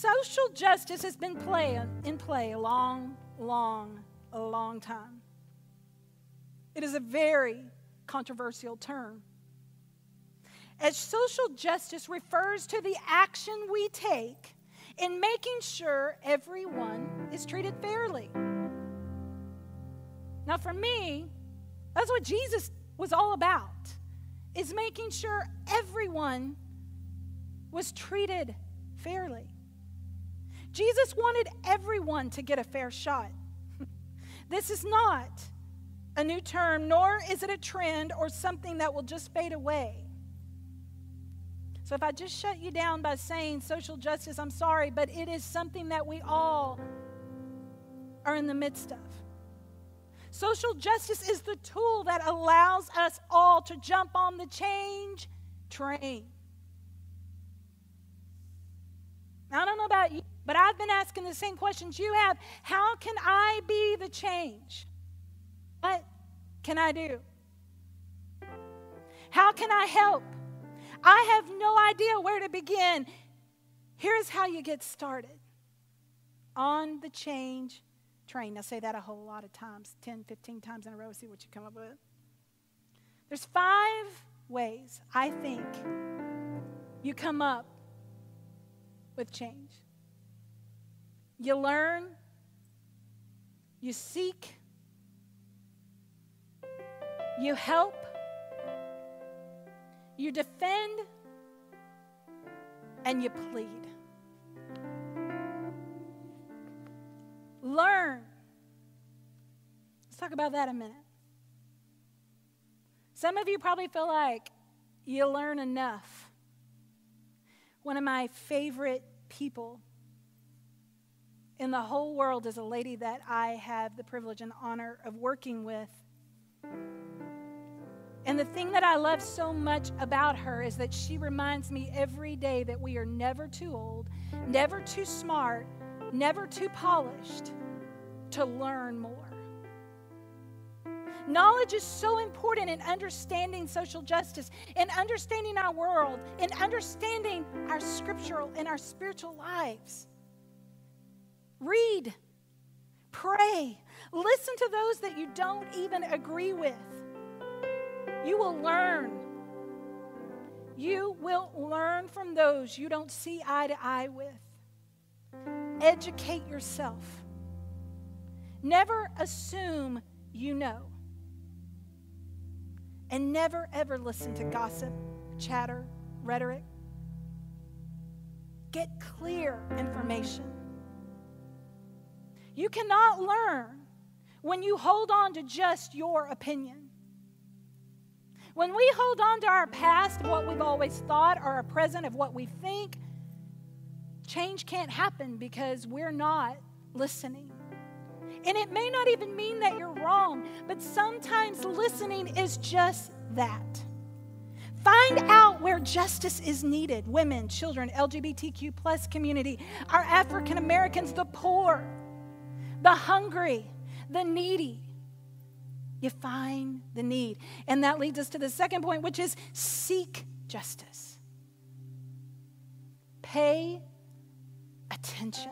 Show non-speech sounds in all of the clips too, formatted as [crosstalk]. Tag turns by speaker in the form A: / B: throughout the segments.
A: Social justice has been play, in play a long, long, a long time. It is a very controversial term. As social justice refers to the action we take in making sure everyone is treated fairly. Now, for me, that's what Jesus was all about, is making sure everyone was treated fairly. Jesus wanted everyone to get a fair shot. [laughs] this is not a new term, nor is it a trend or something that will just fade away. So if I just shut you down by saying social justice, I'm sorry, but it is something that we all are in the midst of. Social justice is the tool that allows us all to jump on the change train. I don't know about you, but I've been asking the same questions you have. How can I be the change? What can I do? How can I help? I have no idea where to begin. Here's how you get started on the change train. Now, say that a whole lot of times 10, 15 times in a row, see what you come up with. There's five ways I think you come up with change. You learn, you seek, you help, you defend, and you plead. Learn. Let's talk about that a minute. Some of you probably feel like you learn enough. One of my favorite people in the whole world is a lady that I have the privilege and honor of working with. And the thing that I love so much about her is that she reminds me every day that we are never too old, never too smart, never too polished to learn more. Knowledge is so important in understanding social justice, in understanding our world, in understanding our scriptural and our spiritual lives. Read, pray, listen to those that you don't even agree with. You will learn. You will learn from those you don't see eye to eye with. Educate yourself. Never assume you know. And never ever listen to gossip, chatter, rhetoric. Get clear information. You cannot learn when you hold on to just your opinion. When we hold on to our past what we've always thought or our present of what we think, change can't happen because we're not listening. And it may not even mean that you're wrong, but sometimes listening is just that. Find out where justice is needed women, children, LGBTQ plus community, our African Americans, the poor, the hungry, the needy. You find the need. And that leads us to the second point, which is seek justice. Pay attention.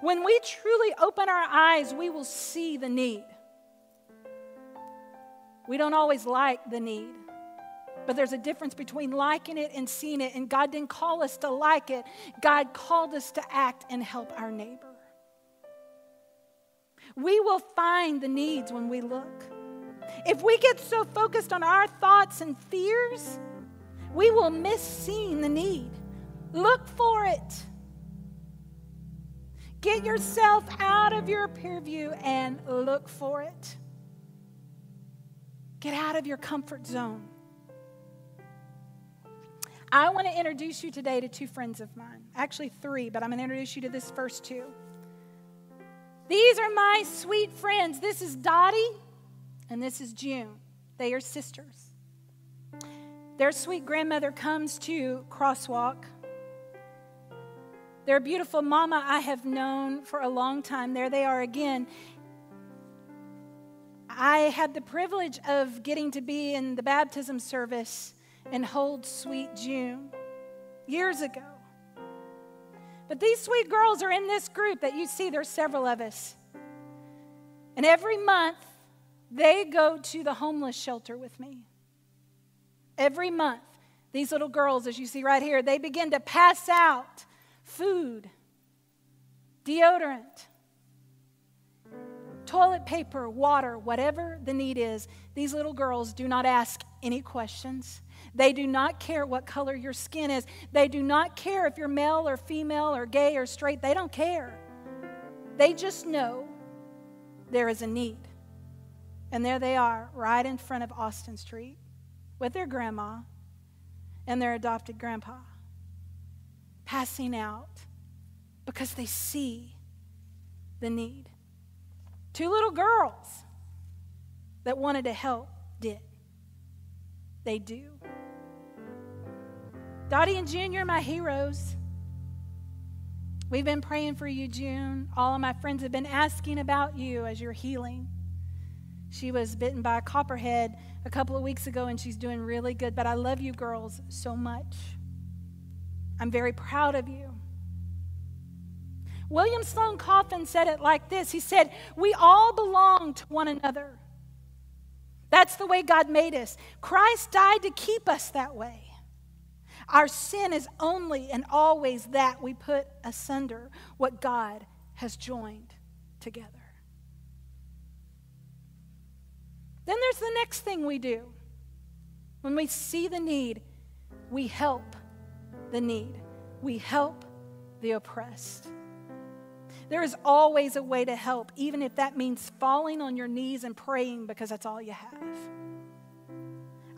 A: When we truly open our eyes, we will see the need. We don't always like the need, but there's a difference between liking it and seeing it. And God didn't call us to like it, God called us to act and help our neighbor. We will find the needs when we look. If we get so focused on our thoughts and fears, we will miss seeing the need. Look for it. Get yourself out of your peer view and look for it. Get out of your comfort zone. I want to introduce you today to two friends of mine. Actually, three, but I'm going to introduce you to this first two. These are my sweet friends. This is Dottie and this is June. They are sisters. Their sweet grandmother comes to Crosswalk their beautiful mama I have known for a long time. There they are again. I had the privilege of getting to be in the baptism service and hold sweet June. years ago. But these sweet girls are in this group that you see, there's several of us. And every month, they go to the homeless shelter with me. Every month, these little girls, as you see right here, they begin to pass out food, deodorant, toilet paper, water, whatever the need is. These little girls do not ask any questions. They do not care what color your skin is. They do not care if you're male or female or gay or straight. They don't care. They just know there is a need. And there they are, right in front of Austin Street with their grandma and their adopted grandpa, passing out because they see the need. Two little girls that wanted to help did. They do. Dottie and June, you're my heroes. We've been praying for you, June. All of my friends have been asking about you as you're healing. She was bitten by a copperhead a couple of weeks ago and she's doing really good. But I love you girls so much. I'm very proud of you. William Sloane Coffin said it like this He said, We all belong to one another. That's the way God made us. Christ died to keep us that way. Our sin is only and always that we put asunder what God has joined together. Then there's the next thing we do. When we see the need, we help the need, we help the oppressed. There is always a way to help, even if that means falling on your knees and praying because that's all you have.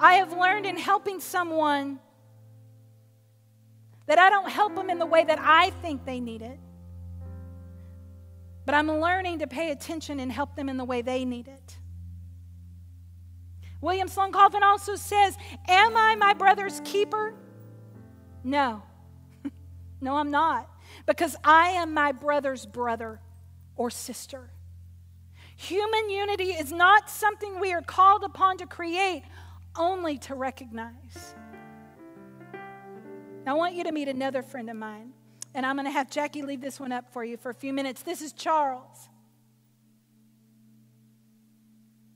A: I have learned in helping someone that I don't help them in the way that I think they need it, but I'm learning to pay attention and help them in the way they need it. William Sloane Coffin also says, Am I my brother's keeper? No. [laughs] no, I'm not. Because I am my brother's brother or sister. Human unity is not something we are called upon to create, only to recognize. I want you to meet another friend of mine, and I'm going to have Jackie leave this one up for you for a few minutes. This is Charles.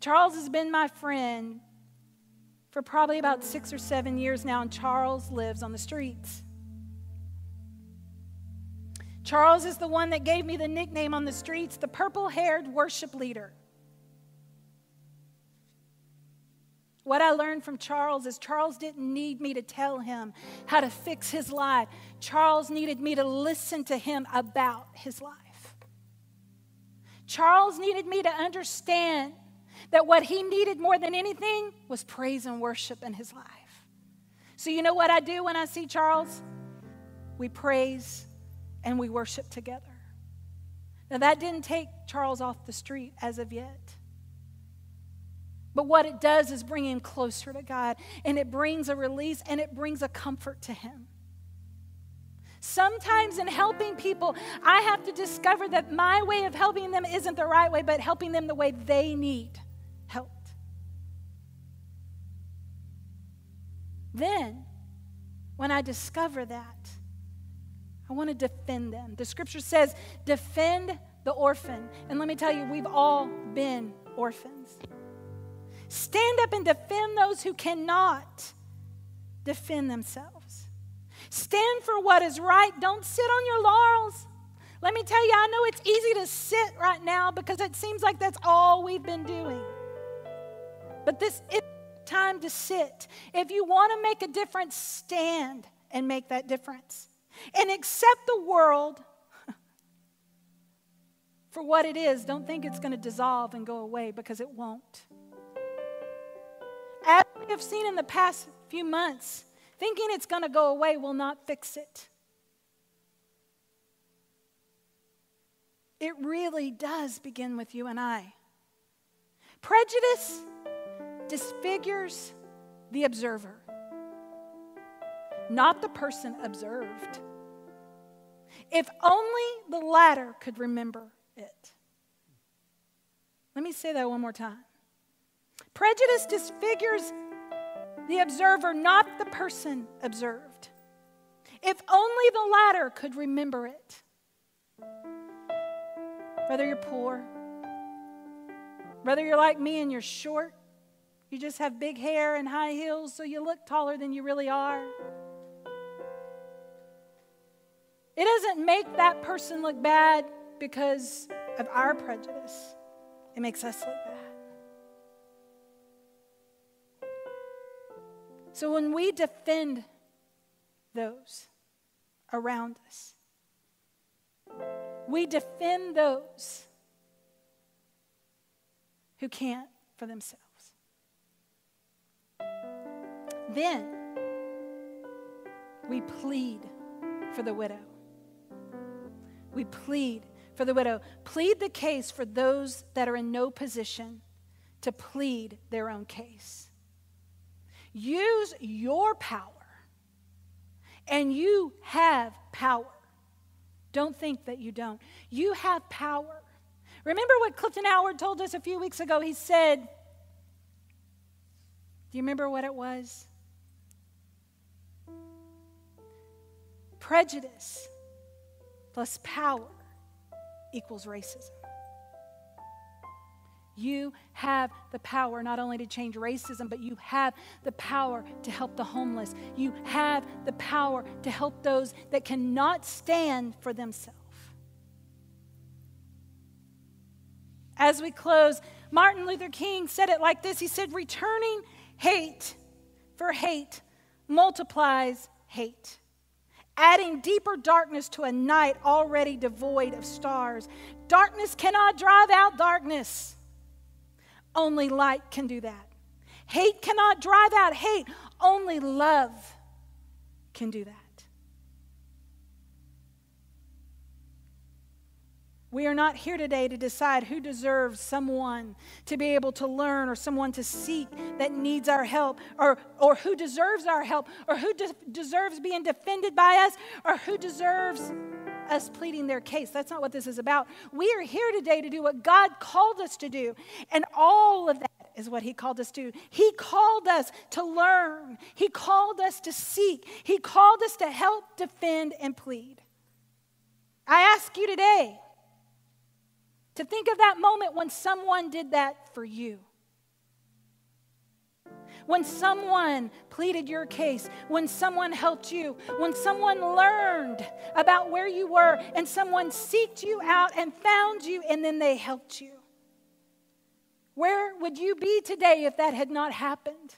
A: Charles has been my friend for probably about six or seven years now, and Charles lives on the streets. Charles is the one that gave me the nickname on the streets, the purple haired worship leader. What I learned from Charles is Charles didn't need me to tell him how to fix his life. Charles needed me to listen to him about his life. Charles needed me to understand that what he needed more than anything was praise and worship in his life. So, you know what I do when I see Charles? We praise and we worship together. Now, that didn't take Charles off the street as of yet. But what it does is bring him closer to God, and it brings a release and it brings a comfort to him. Sometimes in helping people, I have to discover that my way of helping them isn't the right way, but helping them the way they need Then, when I discover that, I want to defend them. The scripture says, defend the orphan. And let me tell you, we've all been orphans. Stand up and defend those who cannot defend themselves. Stand for what is right. Don't sit on your laurels. Let me tell you, I know it's easy to sit right now because it seems like that's all we've been doing. But this is time to sit. If you want to make a difference, stand and make that difference. And accept the world [laughs] for what it is. Don't think it's going to dissolve and go away because it won't. As we have seen in the past few months, thinking it's going to go away will not fix it. It really does begin with you and I. Prejudice disfigures the observer, not the person observed. If only the latter could remember it. Let me say that one more time. Prejudice disfigures the observer, not the person observed. If only the latter could remember it. Whether you're poor, whether you're like me and you're short, you just have big hair and high heels so you look taller than you really are. It doesn't make that person look bad because of our prejudice, it makes us look bad. So when we defend those around us, we defend those who can't for themselves. Then we plead for the widow. We plead for the widow. Plead the case for those that are in no position to plead their own case. Use your power, and you have power. Don't think that you don't. You have power. Remember what Clifton Howard told us a few weeks ago? He said, Do you remember what it was? Prejudice plus power equals racism. You have the power not only to change racism, but you have the power to help the homeless. You have the power to help those that cannot stand for themselves. As we close, Martin Luther King said it like this He said, Returning hate for hate multiplies hate adding deeper darkness to a night already devoid of stars. Darkness cannot drive out darkness. Only light can do that. Hate cannot drive out hate. Only love can do that. We are not here today to decide who deserves someone to be able to learn or someone to seek that needs our help or, or who deserves our help or who de- deserves being defended by us or who deserves us pleading their case. That's not what this is about. We are here today to do what God called us to do, and all of that is what He called us to. He called us to learn, He called us to seek, He called us to help, defend, and plead. I ask you today to think of that moment when someone did that for you. When someone pleaded your case, when someone helped you, when someone learned about where you were and someone seeked you out and found you and then they helped you. Where would you be today if that had not happened?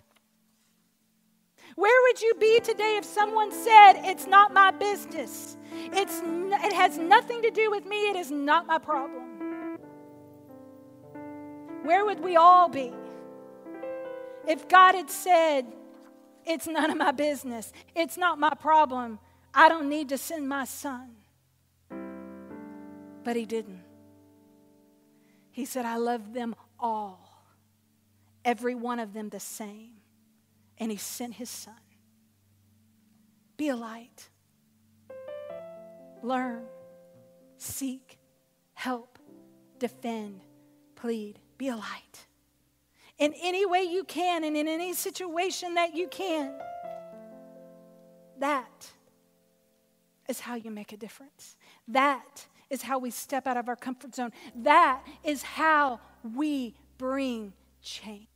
A: Where would you be today if someone said, It's not my business? It's, it has nothing to do with me. It is not my problem where would we all be? If God had said, It's none of my business, it's not my problem, I don't need to send my son. But He didn't. He said, I love them all, every one of them the same. And He sent His son. Be a light. Learn, seek, help, defend, plead. Be a light. In any way you can and in any situation that you can. That is how you make a difference. That is how we step out of our comfort zone. That is how we bring change.